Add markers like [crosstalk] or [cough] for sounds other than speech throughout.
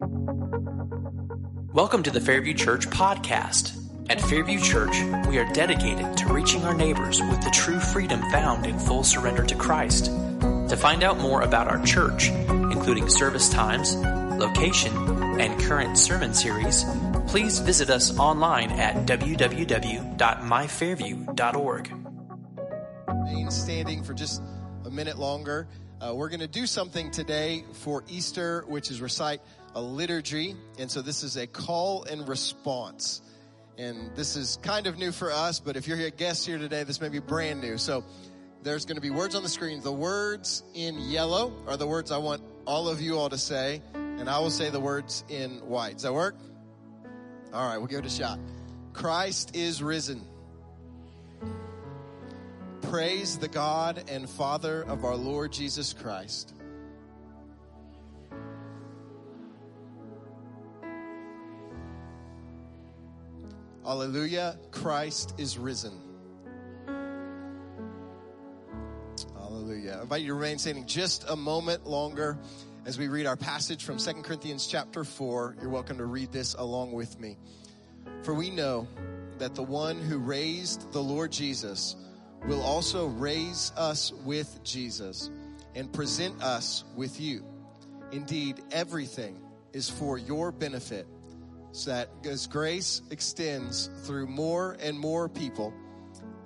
Welcome to the Fairview Church podcast. At Fairview Church, we are dedicated to reaching our neighbors with the true freedom found in full surrender to Christ. To find out more about our church, including service times, location, and current sermon series, please visit us online at www.myfairview.org. Standing for just a minute longer. Uh, we're going to do something today for Easter, which is recite a liturgy. And so this is a call and response. And this is kind of new for us, but if you're a guest here today, this may be brand new. So there's going to be words on the screen. The words in yellow are the words I want all of you all to say, and I will say the words in white. Does that work? All right, we'll give it a shot. Christ is risen. Praise the God and Father of our Lord Jesus Christ. Hallelujah. Christ is risen. Hallelujah. I invite you to remain standing just a moment longer as we read our passage from 2 Corinthians chapter 4. You're welcome to read this along with me. For we know that the one who raised the Lord Jesus will also raise us with Jesus and present us with you. Indeed, everything is for your benefit so that as grace extends through more and more people,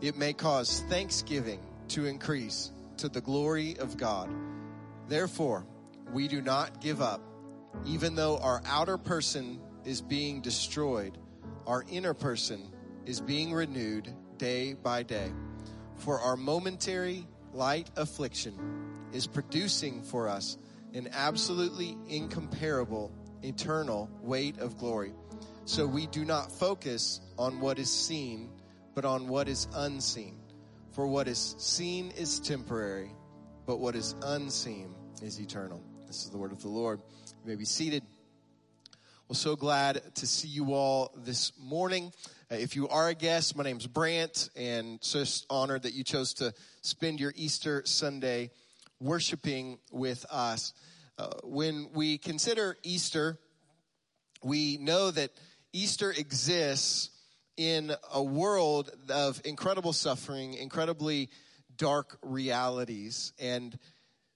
it may cause thanksgiving to increase to the glory of God. Therefore, we do not give up. Even though our outer person is being destroyed, our inner person is being renewed day by day. For our momentary light affliction is producing for us an absolutely incomparable eternal weight of glory. So we do not focus on what is seen, but on what is unseen. For what is seen is temporary, but what is unseen is eternal. This is the word of the Lord. You may be seated. Well, so glad to see you all this morning. Uh, if you are a guest, my name's Brant, and just honored that you chose to spend your Easter Sunday worshiping with us. Uh, when we consider Easter, we know that Easter exists in a world of incredible suffering, incredibly dark realities. And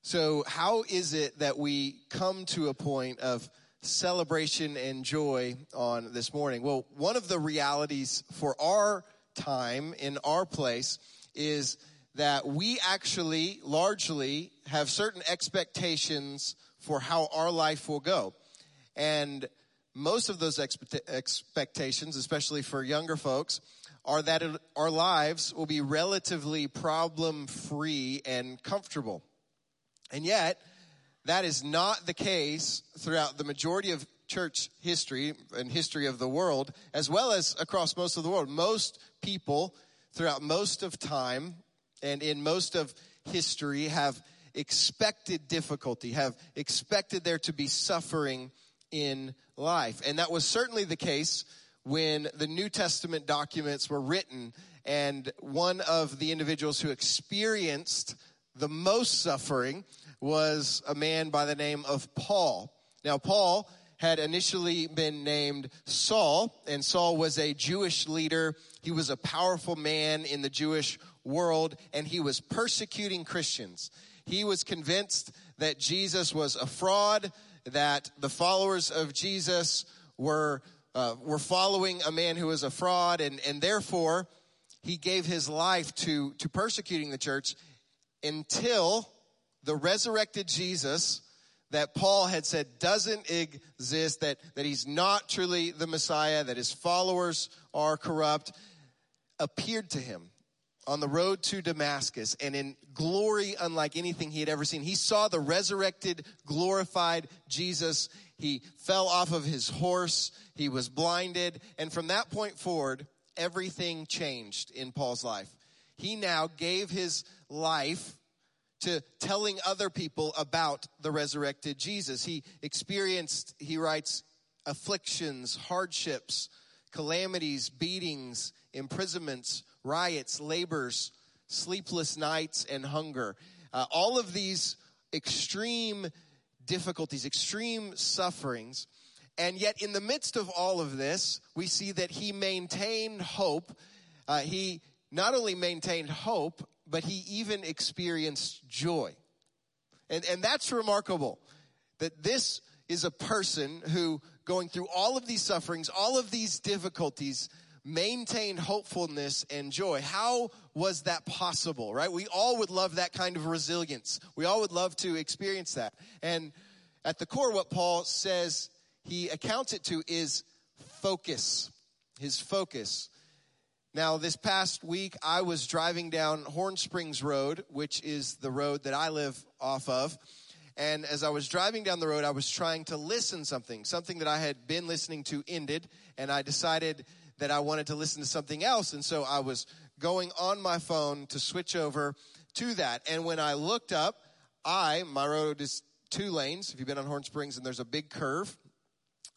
so, how is it that we come to a point of celebration and joy on this morning? Well, one of the realities for our time in our place is that we actually largely have certain expectations for how our life will go. And most of those expectations, especially for younger folks, are that our lives will be relatively problem free and comfortable. And yet, that is not the case throughout the majority of church history and history of the world, as well as across most of the world. Most people throughout most of time and in most of history have expected difficulty, have expected there to be suffering in life. And that was certainly the case when the New Testament documents were written. And one of the individuals who experienced the most suffering was a man by the name of Paul. Now, Paul had initially been named Saul, and Saul was a Jewish leader. He was a powerful man in the Jewish world, and he was persecuting Christians. He was convinced that Jesus was a fraud, that the followers of Jesus were, uh, were following a man who was a fraud, and, and therefore he gave his life to, to persecuting the church until the resurrected Jesus that Paul had said doesn't exist, that, that he's not truly the Messiah, that his followers are corrupt, appeared to him on the road to Damascus and in glory unlike anything he had ever seen. He saw the resurrected, glorified Jesus. He fell off of his horse. He was blinded. And from that point forward, everything changed in Paul's life. He now gave his life to telling other people about the resurrected Jesus. He experienced, he writes, afflictions, hardships, calamities, beatings, imprisonments, riots, labors, sleepless nights, and hunger. Uh, all of these extreme difficulties, extreme sufferings. And yet, in the midst of all of this, we see that he maintained hope. Uh, he not only maintained hope, but he even experienced joy. And, and that's remarkable that this is a person who, going through all of these sufferings, all of these difficulties, maintained hopefulness and joy. How was that possible, right? We all would love that kind of resilience. We all would love to experience that. And at the core, what Paul says he accounts it to is focus. His focus. Now, this past week, I was driving down Horn Springs Road, which is the road that I live off of. And as I was driving down the road, I was trying to listen something. Something that I had been listening to ended, and I decided that I wanted to listen to something else. And so I was going on my phone to switch over to that. And when I looked up, I, my road is two lanes. If you've been on Horn Springs and there's a big curve,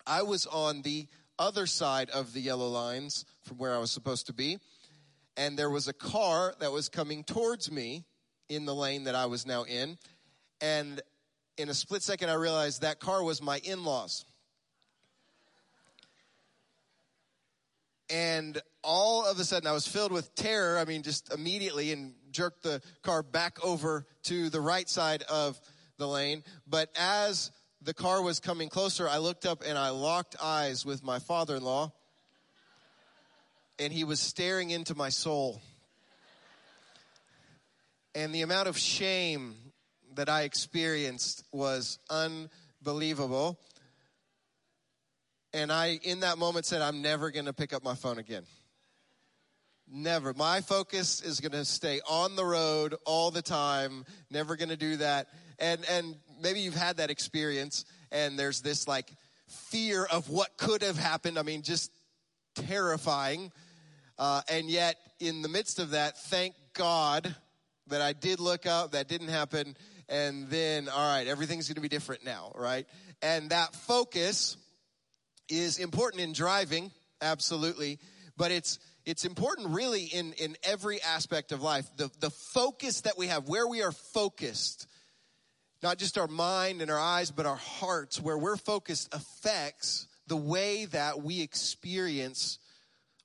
I was on the other side of the yellow lines from where I was supposed to be. And there was a car that was coming towards me in the lane that I was now in. And in a split second, I realized that car was my in laws. And all of a sudden, I was filled with terror. I mean, just immediately, and jerked the car back over to the right side of the lane. But as the car was coming closer, I looked up and I locked eyes with my father in law. And he was staring into my soul. And the amount of shame that I experienced was unbelievable. And I, in that moment, said, I'm never going to pick up my phone again. Never. My focus is going to stay on the road all the time. Never going to do that. And, and maybe you've had that experience and there's this like fear of what could have happened. I mean, just terrifying. Uh, and yet, in the midst of that, thank God that I did look up, that didn't happen. And then, all right, everything's going to be different now, right? And that focus is important in driving, absolutely. But it's, it's important really in, in every aspect of life. The, the focus that we have, where we are focused, not just our mind and our eyes, but our hearts, where we're focused, affects the way that we experience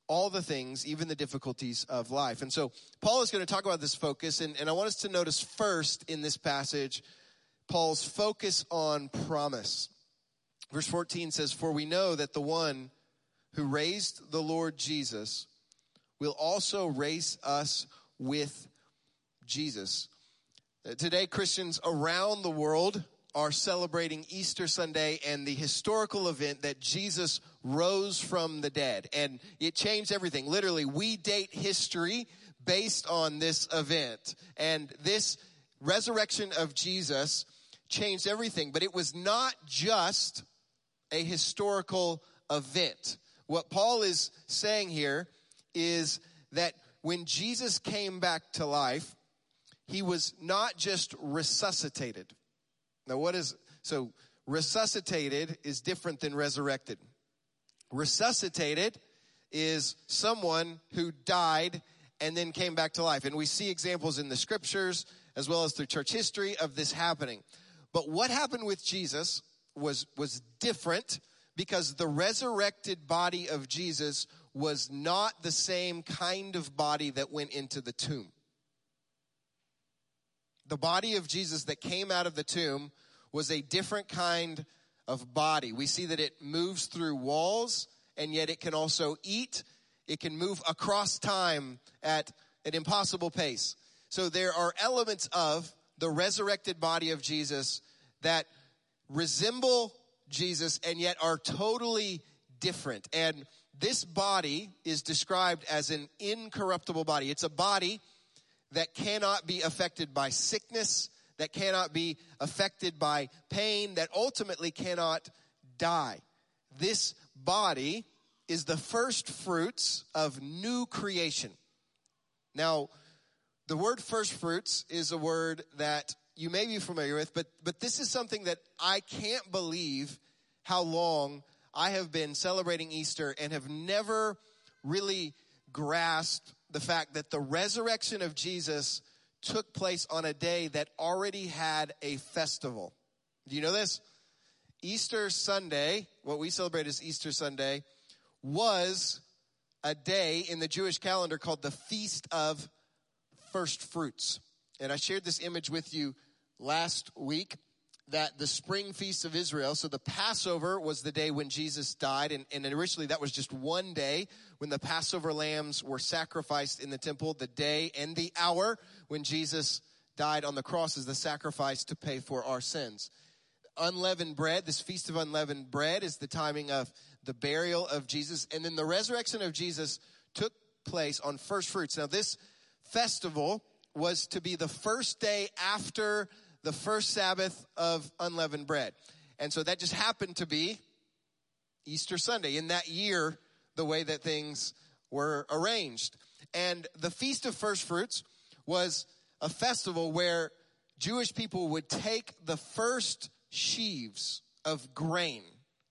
all the things, even the difficulties of life. And so Paul is going to talk about this focus, and, and I want us to notice first in this passage Paul's focus on promise. Verse 14 says, For we know that the one who raised the Lord Jesus will also raise us with Jesus. Uh, today, Christians around the world are celebrating Easter Sunday and the historical event that Jesus rose from the dead. And it changed everything. Literally, we date history based on this event. And this resurrection of Jesus changed everything. But it was not just a historical event. What Paul is saying here is that when Jesus came back to life, he was not just resuscitated. Now, what is so resuscitated is different than resurrected. Resuscitated is someone who died and then came back to life. And we see examples in the scriptures as well as through church history of this happening. But what happened with Jesus was, was different because the resurrected body of Jesus was not the same kind of body that went into the tomb. The body of Jesus that came out of the tomb was a different kind of body. We see that it moves through walls and yet it can also eat. It can move across time at an impossible pace. So there are elements of the resurrected body of Jesus that resemble Jesus and yet are totally different. And this body is described as an incorruptible body. It's a body that cannot be affected by sickness, that cannot be affected by pain, that ultimately cannot die. This body is the first fruits of new creation. Now, the word first fruits is a word that you may be familiar with, but, but this is something that I can't believe how long I have been celebrating Easter and have never really grasped the fact that the resurrection of Jesus took place on a day that already had a festival. Do you know this? Easter Sunday, what we celebrate as Easter Sunday, was a day in the Jewish calendar called the Feast of First Fruits. And I shared this image with you last week that the spring feast of Israel, so the Passover was the day when Jesus died, and, and originally that was just one day when the Passover lambs were sacrificed in the temple, the day and the hour when Jesus died on the cross as the sacrifice to pay for our sins. Unleavened bread, this feast of unleavened bread is the timing of the burial of Jesus, and then the resurrection of Jesus took place on first fruits. Now this festival was to be the first day after the first Sabbath of unleavened bread. And so that just happened to be Easter Sunday in that year, the way that things were arranged. And the Feast of First Fruits was a festival where Jewish people would take the first sheaves of grain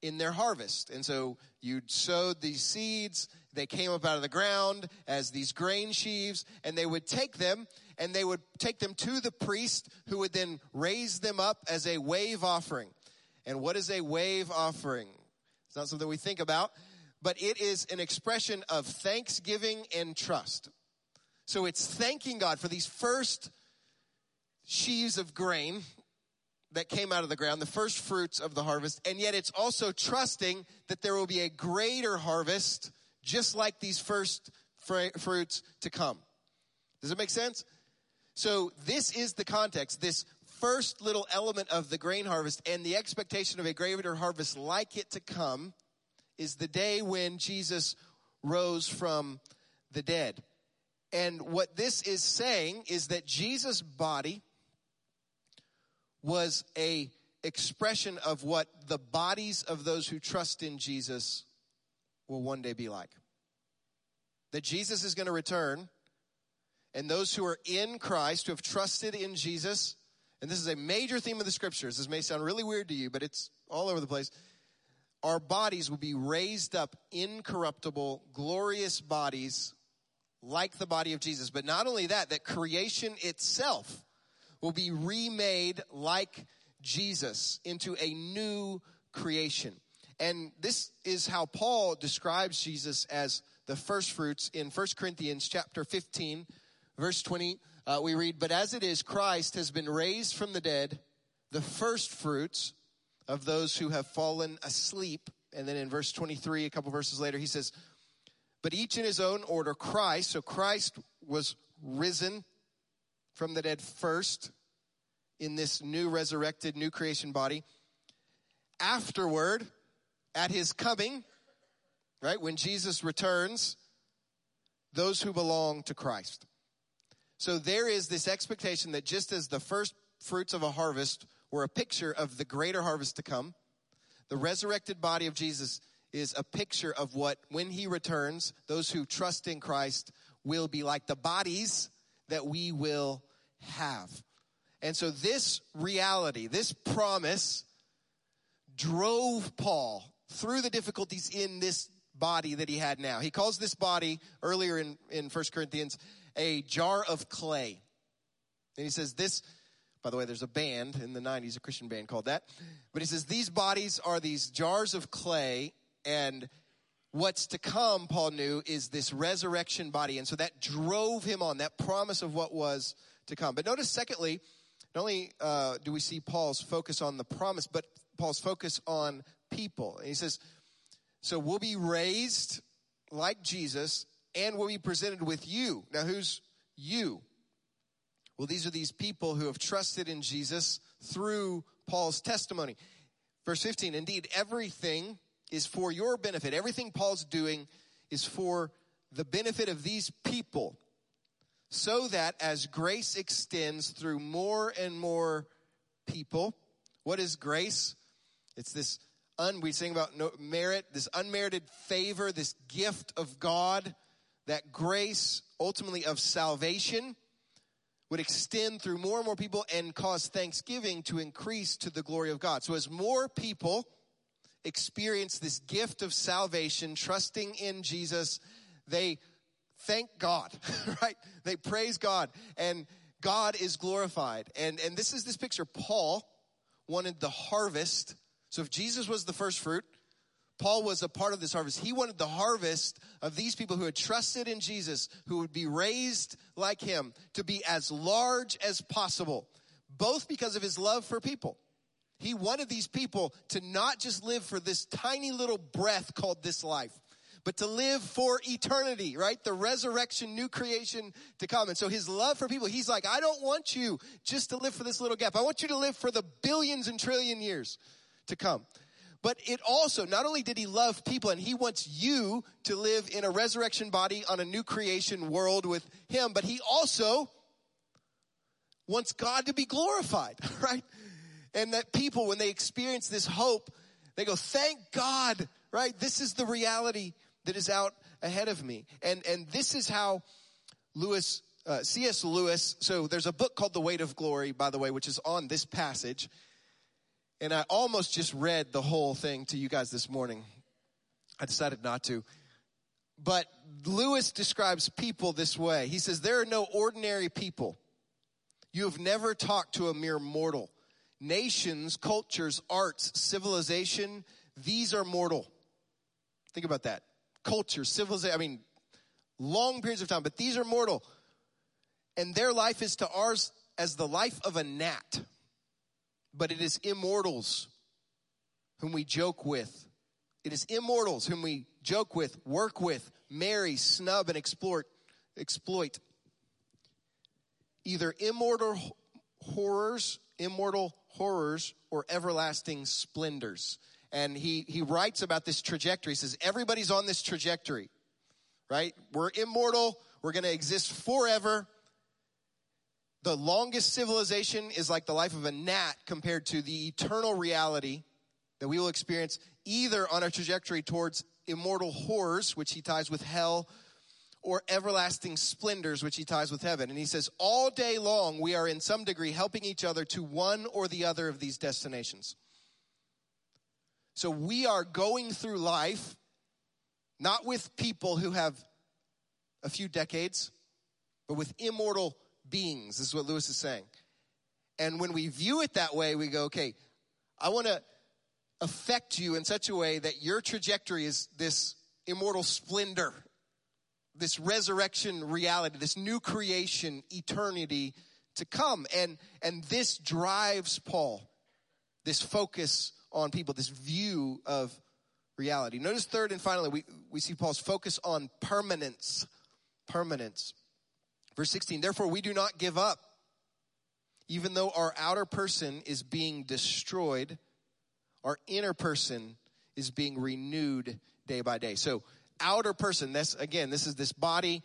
in their harvest. And so you'd sowed these seeds, they came up out of the ground as these grain sheaves, and they would take them and they would take them to the priest who would then raise them up as a wave offering. And what is a wave offering? It's not something we think about, but it is an expression of thanksgiving and trust. So it's thanking God for these first sheaves of grain that came out of the ground, the first fruits of the harvest, and yet it's also trusting that there will be a greater harvest just like these first fr- fruits to come. Does it make sense? So this is the context, this first little element of the grain harvest and the expectation of a greater harvest like it to come is the day when Jesus rose from the dead. And what this is saying is that Jesus' body was a expression of what the bodies of those who trust in Jesus will one day be like. That Jesus is going to return and those who are in Christ, who have trusted in Jesus, and this is a major theme of the scriptures. This may sound really weird to you, but it's all over the place. Our bodies will be raised up incorruptible, glorious bodies like the body of Jesus. But not only that, that creation itself will be remade like Jesus into a new creation. And this is how Paul describes Jesus as the first fruits in 1 Corinthians chapter 15 Verse 20, uh, we read, But as it is, Christ has been raised from the dead, the first fruits of those who have fallen asleep. And then in verse 23, a couple verses later, he says, But each in his own order, Christ, so Christ was risen from the dead first in this new resurrected, new creation body. Afterward, at his coming, right, when Jesus returns, those who belong to Christ. So there is this expectation that just as the first fruits of a harvest were a picture of the greater harvest to come, the resurrected body of Jesus is a picture of what, when he returns, those who trust in Christ will be like the bodies that we will have. And so this reality, this promise drove Paul through the difficulties in this body that he had now. He calls this body earlier in, in 1 Corinthians a jar of clay. And he says, This, by the way, there's a band in the 90s, a Christian band called that. But he says, These bodies are these jars of clay, and what's to come, Paul knew, is this resurrection body. And so that drove him on, that promise of what was to come. But notice, secondly, not only uh, do we see Paul's focus on the promise, but Paul's focus on people. And he says, So we'll be raised like Jesus and we'll be presented with you. Now, who's you? Well, these are these people who have trusted in Jesus through Paul's testimony. Verse 15, indeed, everything is for your benefit. Everything Paul's doing is for the benefit of these people, so that as grace extends through more and more people, what is grace? It's this un, we sing about no, merit, this unmerited favor, this gift of God that grace, ultimately of salvation, would extend through more and more people and cause thanksgiving to increase to the glory of God. So as more people experience this gift of salvation, trusting in Jesus, they thank God, [laughs] right? They praise God and God is glorified. And, and this is this picture. Paul wanted the harvest. So if Jesus was the first fruit, Paul was a part of this harvest. He wanted the harvest of these people who had trusted in Jesus, who would be raised like him, to be as large as possible, both because of his love for people. He wanted these people to not just live for this tiny little breath called this life, but to live for eternity, right? The resurrection, new creation to come. And so his love for people, he's like, I don't want you just to live for this little gap. I want you to live for the billions and trillion years to come. But it also, not only did he love people and he wants you to live in a resurrection body on a new creation world with him, but he also wants God to be glorified, [laughs] right? And that people, when they experience this hope, they go, thank God, right? This is the reality that is out ahead of me. And, and this is how Lewis, uh, C.S. Lewis, so there's a book called The Weight of Glory, by the way, which is on this passage. And I almost just read the whole thing to you guys this morning. I decided not to. But Lewis describes people this way. He says, There are no ordinary people. You have never talked to a mere mortal. Nations, cultures, arts, civilization, these are mortal. Think about that culture, civilization, I mean, long periods of time, but these are mortal. And their life is to ours as the life of a gnat, but it is immortals whom we joke with. It is immortals whom we joke with, work with, marry, snub, and exploit. exploit. Either immortal horrors, immortal horrors, or everlasting splendors and he, he writes about this trajectory. He says, everybody's on this trajectory, right? We're immortal. We're going to exist forever. The longest civilization is like the life of a gnat compared to the eternal reality that we will experience either on our trajectory towards immortal horrors, which he ties with hell, or everlasting splendors, which he ties with heaven. And he says, all day long, we are in some degree helping each other to one or the other of these destinations. So we are going through life not with people who have a few decades, but with immortal beings, is what Lewis is saying. And when we view it that way, we go, okay, I want to affect you in such a way that your trajectory is this immortal splendor, this resurrection reality, this new creation, eternity to come. And, and this drives Paul, this focus on people, this view of reality. Notice third and finally, we, we see Paul's focus on permanence. Permanence. Verse 16, therefore we do not give up. Even though our outer person is being destroyed, our inner person is being renewed day by day. So, outer person, that's again, this is this body.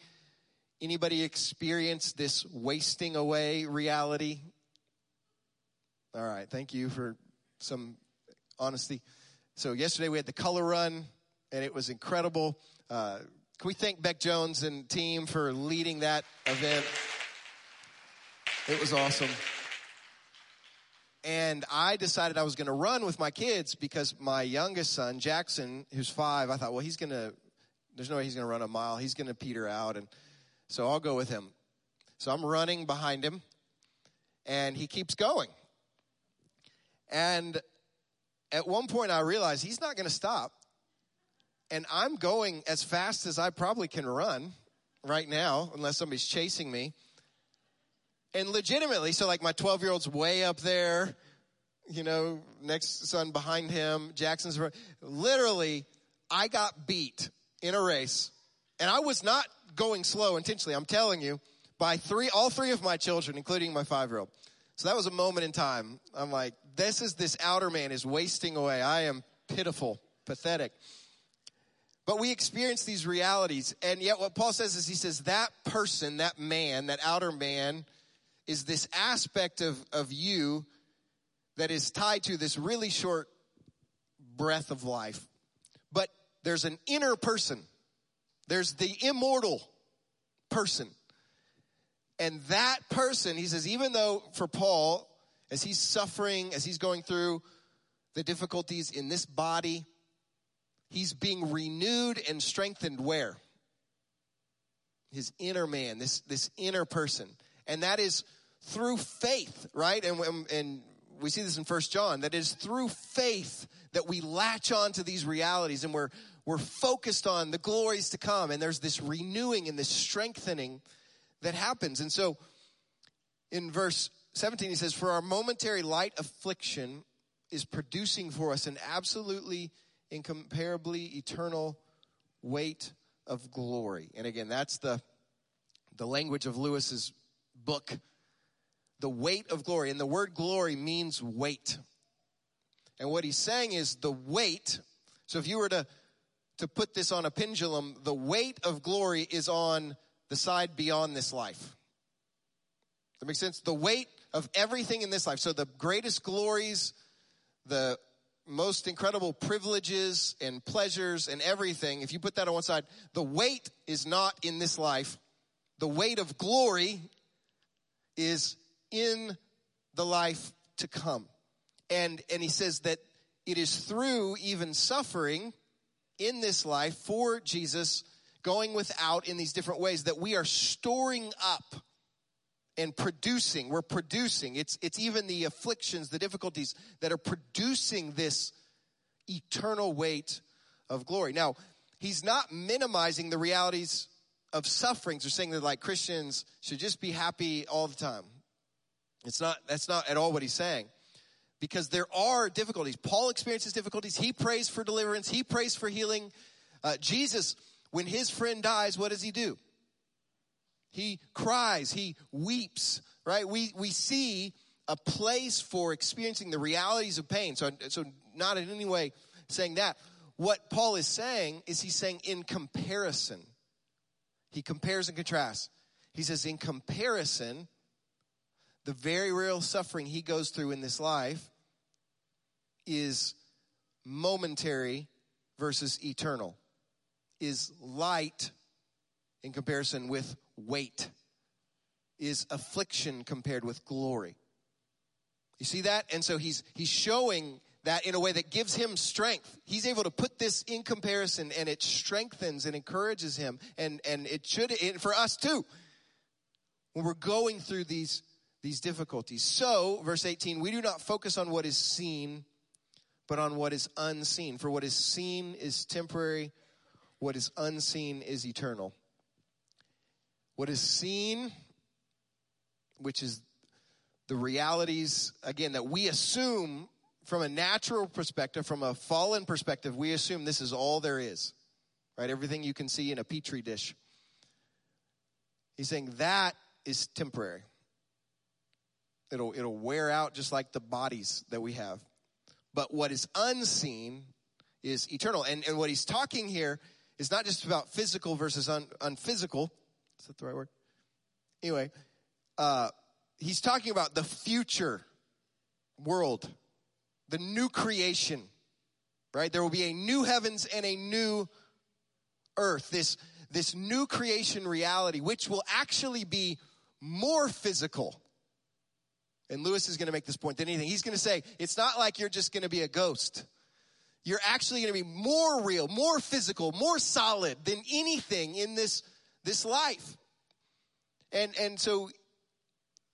Anybody experience this wasting away reality? All right, thank you for some honesty. So yesterday we had the color run, and it was incredible. Uh, can we thank Beck Jones and team for leading that event? It was awesome. And I decided I was going to run with my kids because my youngest son, Jackson, who's five, I thought, well, he's going to, there's no way he's going to run a mile. He's going to peter out. And so I'll go with him. So I'm running behind him, and he keeps going. And at one point I realized he's not going to stop. And I'm going as fast as I probably can run right now, unless somebody's chasing me. And legitimately, so like my 12 year old's way up there, you know, next son behind him, Jackson's literally, I got beat in a race. And I was not going slow intentionally, I'm telling you, by three, all three of my children, including my five year old. So that was a moment in time. I'm like, this is this outer man is wasting away. I am pitiful, pathetic. But we experience these realities. And yet what Paul says is he says that person, that man, that outer man is this aspect of, of you that is tied to this really short breath of life. But there's an inner person. There's the immortal person. And that person, he says, even though for Paul, as he's suffering, as he's going through the difficulties in this body, he's being renewed and strengthened where? His inner man, this, this inner person. And that is through faith, right? And, and we see this in First John, that is through faith that we latch on to these realities and we're, we're focused on the glories to come. And there's this renewing and this strengthening that happens. And so in verse 17, he says, For our momentary light affliction is producing for us an absolutely, incomparably eternal weight of glory. And again, that's the, the language of Lewis's book, The Weight of Glory. And the word glory means weight. And what he's saying is the weight. So if you were to, to put this on a pendulum, the weight of glory is on the side beyond this life. That makes sense? The weight of everything in this life. So the greatest glories, the most incredible privileges and pleasures and everything, if you put that on one side, the weight is not in this life. The weight of glory is in the life to come. And, and he says that it is through even suffering in this life for Jesus, going without in these different ways, that we are storing up and producing. We're producing. It's, it's even the afflictions, the difficulties that are producing this eternal weight of glory. Now, he's not minimizing the realities of sufferings or saying that like Christians should just be happy all the time. It's not, that's not at all what he's saying. Because there are difficulties. Paul experiences difficulties. He prays for deliverance. He prays for healing. Uh, Jesus, when his friend dies, what does he do? He cries, he weeps, right? We, we see a place for experiencing the realities of pain. So, so not in any way saying that. What Paul is saying is he's saying in comparison. He compares and contrasts. He says in comparison, the very real suffering he goes through in this life is momentary versus eternal, is light in comparison with weight, is affliction compared with glory. You see that? And so he's, he's showing that in a way that gives him strength. He's able to put this in comparison and it strengthens and encourages him. And, and it should, it, for us too, when we're going through these, these difficulties. So, verse 18, we do not focus on what is seen, but on what is unseen. For what is seen is temporary, what is unseen is eternal. What is seen, which is the realities, again, that we assume from a natural perspective, from a fallen perspective, we assume this is all there is, right? Everything you can see in a petri dish. He's saying that is temporary. It'll, it'll wear out just like the bodies that we have. But what is unseen is eternal. And, and what he's talking here is not just about physical versus un, unphysical, is that the right word? Anyway, uh, he's talking about the future world, the new creation, right? There will be a new heavens and a new earth. This, this new creation reality, which will actually be more physical. And Lewis is going to make this point than anything. He's going to say, it's not like you're just going to be a ghost. You're actually going to be more real, more physical, more solid than anything in this this life. And, and so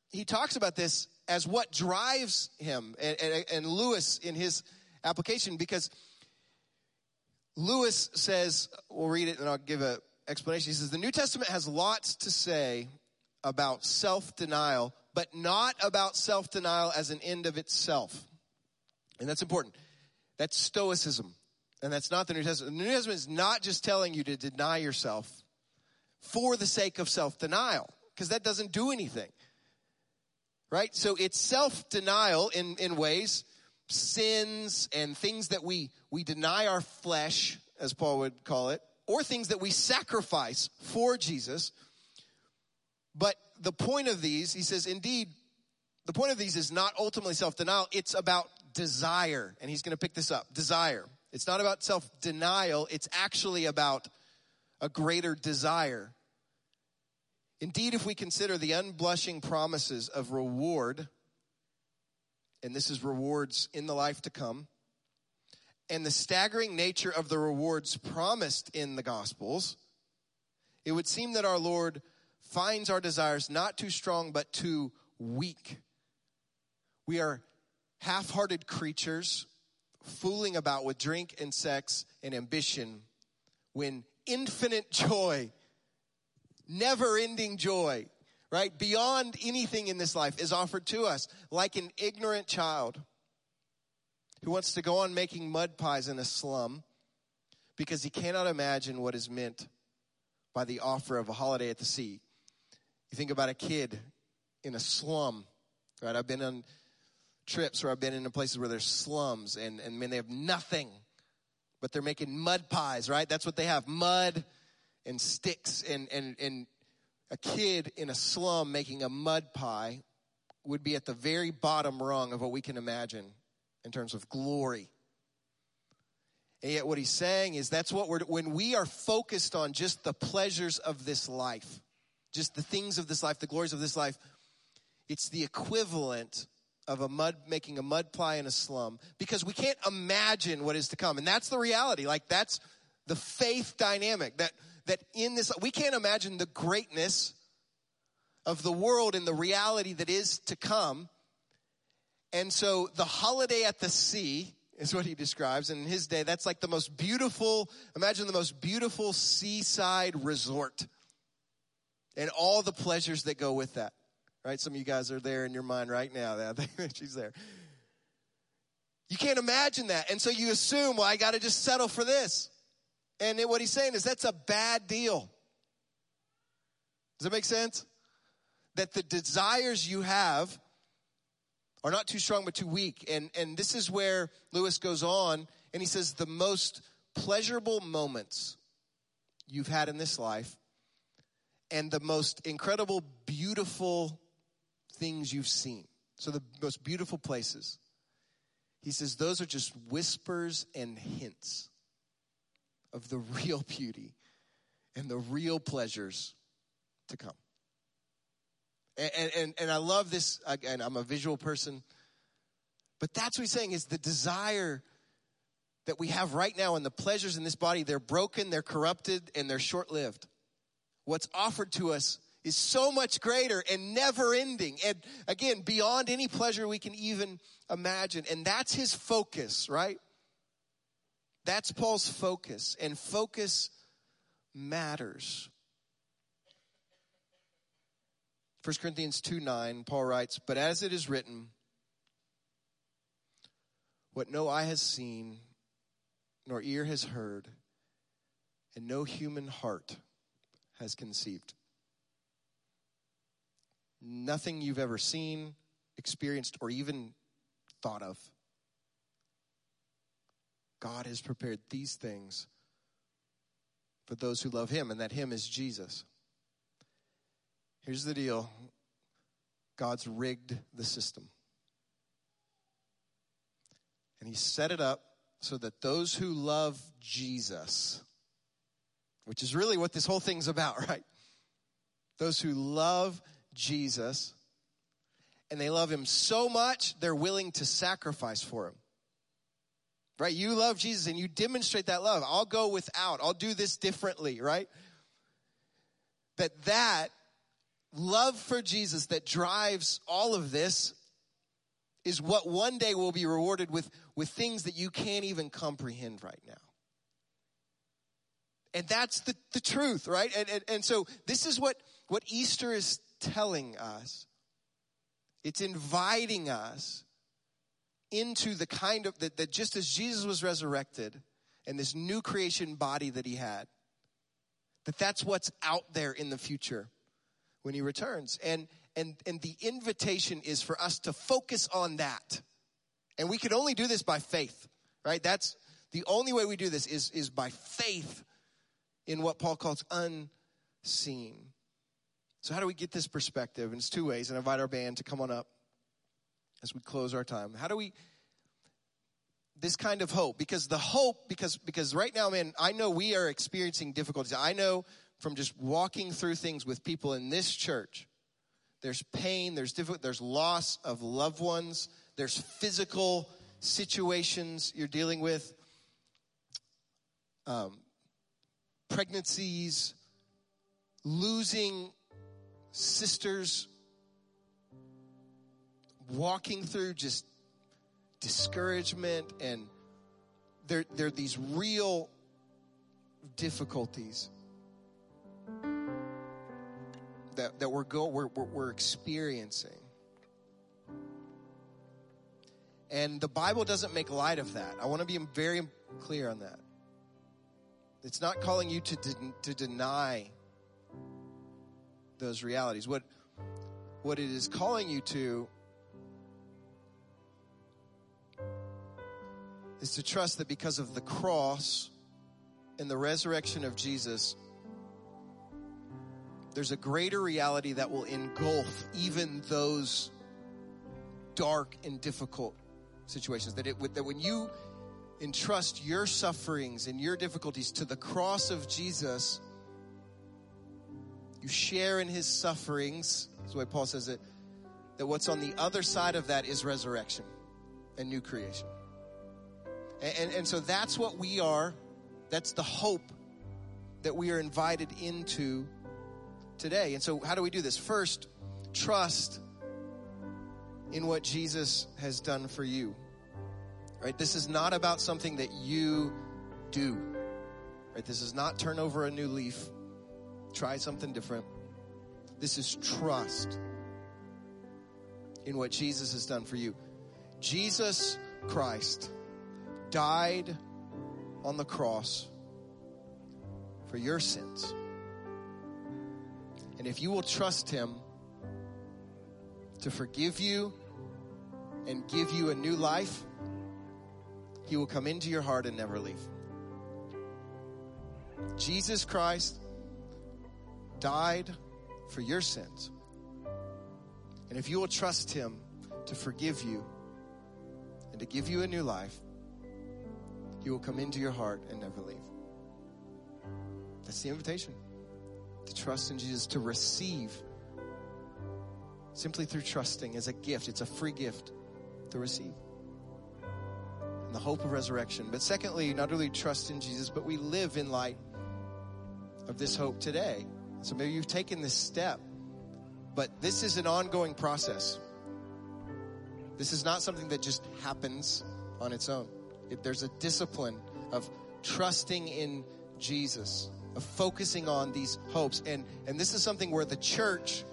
he talks about this as what drives him and, and, and Lewis in his application because Lewis says, we'll read it and I'll give an explanation. He says, the New Testament has lots to say about self-denial, but not about self-denial as an end of itself. And that's important. That's stoicism. And that's not the New Testament. The New Testament is not just telling you to deny yourself for the sake of self denial, because that doesn't do anything. Right? So it's self denial in, in ways, sins and things that we, we deny our flesh, as Paul would call it, or things that we sacrifice for Jesus. But the point of these, he says, indeed, the point of these is not ultimately self denial, it's about desire. And he's going to pick this up desire. It's not about self denial, it's actually about a greater desire. Indeed, if we consider the unblushing promises of reward, and this is rewards in the life to come, and the staggering nature of the rewards promised in the Gospels, it would seem that our Lord finds our desires not too strong, but too weak. We are half hearted creatures fooling about with drink and sex and ambition when infinite joy, never ending joy, right, beyond anything in this life is offered to us, like an ignorant child who wants to go on making mud pies in a slum because he cannot imagine what is meant by the offer of a holiday at the sea. You think about a kid in a slum, right? I've been on trips where I've been in places where there's slums and, and man, they have nothing, but they're making mud pies, right? That's what they have mud and sticks. And, and, and a kid in a slum making a mud pie would be at the very bottom rung of what we can imagine in terms of glory. And yet, what he's saying is that's what we're, when we are focused on just the pleasures of this life, just the things of this life, the glories of this life, it's the equivalent of a mud, making a mud pie in a slum because we can't imagine what is to come. And that's the reality. Like, that's the faith dynamic that, that in this, we can't imagine the greatness of the world and the reality that is to come. And so the holiday at the sea is what he describes. And in his day, that's like the most beautiful, imagine the most beautiful seaside resort and all the pleasures that go with that. Right? Some of you guys are there in your mind right now. [laughs] That she's there. You can't imagine that. And so you assume, well, I got to just settle for this. And what he's saying is that's a bad deal. Does that make sense? That the desires you have are not too strong but too weak. And, and this is where Lewis goes on and he says the most pleasurable moments you've had in this life and the most incredible, beautiful things you've seen. So the most beautiful places. He says those are just whispers and hints of the [laughs] real beauty and the real pleasures to come. And, and, and I love this, again, I'm a visual person, but that's what he's saying is the desire that we have right now and the pleasures in this body, they're broken, they're corrupted, and they're short lived. What's offered to us is so much greater and never ending. And again, beyond any pleasure we can even imagine. And that's his focus, right? That's Paul's focus. And focus matters. 1 Corinthians 2 9, Paul writes, But as it is written, what no eye has seen, nor ear has heard, and no human heart has conceived. Nothing you've ever seen, experienced, or even thought of. God has prepared these things for those who love Him, and that Him is Jesus. Here's the deal God's rigged the system. And He set it up so that those who love Jesus, which is really what this whole thing's about, [laughs] right? Those who love Jesus and they love Him so much, they're willing to sacrifice for Him. Right? You love Jesus and you demonstrate that love. I'll go without. I'll do this differently, right? That that love for Jesus that drives all of this is what one day will be rewarded with, with things that you can't even comprehend right now. And that's the, the truth, right? And, and, and so this is what, what Easter is telling us. It's inviting us into the kind of, that, that just as Jesus was resurrected and this new creation body that he had, that that's what's out there in the future when he returns. And, and, and the invitation is for us to focus on that. And we can only do this by faith, right? That's the only way we do this is, is by faith in what Paul calls unseen. So, how do we get this perspective? And it's two ways, and I invite our band to come on up as we close our time. How do we this kind of hope? Because the hope, because because right now, man, I know we are experiencing difficulties. I know from just walking through things with people in this church. There's pain, there's difficult, there's loss of loved ones, there's physical situations you're dealing with, um, pregnancies, losing sisters, walking through just discouragement and there, there are these real difficulties that, that we're, go, we're, we're, experiencing. And the Bible doesn't make light of that. I want to be very clear on that. It's not calling you to, de- to deny those realities. What, what it is calling you to is to trust that because of the cross and the resurrection of Jesus, there's a greater reality that will engulf even those dark and difficult situations. That it that when you entrust your sufferings and your difficulties to the cross of Jesus, you share in his sufferings. That's the way Paul says it. That what's on the other side of that is resurrection and new creation. And, and, and so that's what we are. That's the hope that we are invited into today. And so, how do we do this? First, trust in what Jesus has done for you. Right? This is not about something that you do. Right? This is not turn over a new leaf, try something different. This is trust in what Jesus has done for you. Jesus Christ died on the cross for your sins. And if you will trust Him to forgive you and give you a new life, He will come into your heart and never leave. Jesus Christ died for your sins. And if you will trust Him to forgive you and to give you a new life, He will come into your heart and never leave. That's the invitation to trust in Jesus, to receive simply through trusting as a gift. It's a free gift to receive. And the hope of resurrection. But secondly, not only trust in Jesus, but we live in light of this hope today. So maybe you've taken this step, but this is an ongoing process. This is not something that just happens on its own. There's a discipline of trusting in Jesus of focusing on these hopes. And, and this is something where the church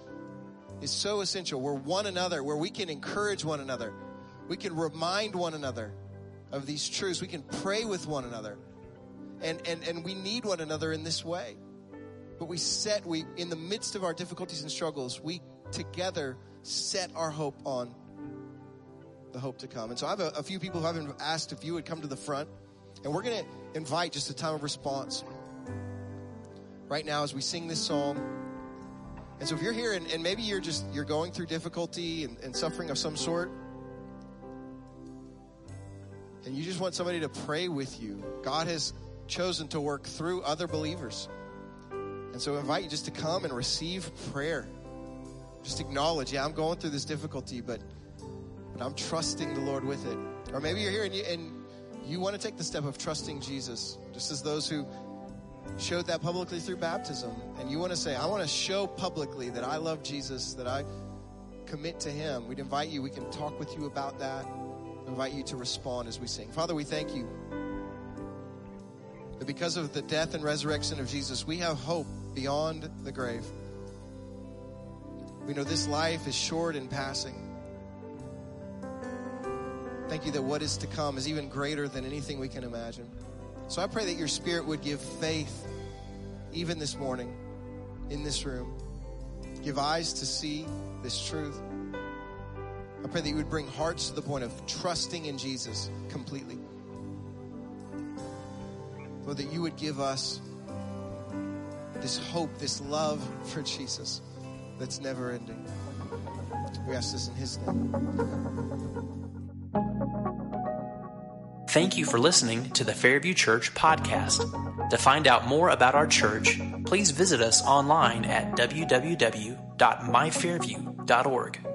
is so essential, where one another, where we can encourage one another. We can remind one another of these truths. We can pray with one another. And, and, and we need one another in this way. But we set, we, in the midst of our difficulties and struggles, we together set our hope on the hope to come. And so I have a, a few people who have been asked if you would come to the front. And we're going to invite just a time of response right now as we sing this song. And so if you're here and, and maybe you're just you're going through difficulty and, and suffering of some sort, and you just want somebody to pray with you, God has chosen to work through other believers. And so I invite you just to come and receive prayer. Just acknowledge, yeah, I'm going through this difficulty, but but I'm trusting the Lord with it. Or maybe you're here and you, and you want to take the step of trusting Jesus, just as those who showed that publicly through baptism, and you want to say, I want to show publicly that I love Jesus, that I commit to Him, we'd invite you. We can talk with you about that. Invite you to respond as we sing. Father, we thank you that because of the death and resurrection of Jesus, we have hope beyond the grave. We know this life is short and passing. Thank you that what is to come is even greater than anything we can imagine. So I pray that your spirit would give faith even this morning in this room. Give eyes to see this truth. I pray that you would bring hearts to the point of trusting in Jesus completely. Lord, that you would give us this hope, this love for Jesus that's never ending. We ask this in his name. Thank you for listening to the Fairview Church podcast. To find out more about our church, please visit us online at www.myfairview.org.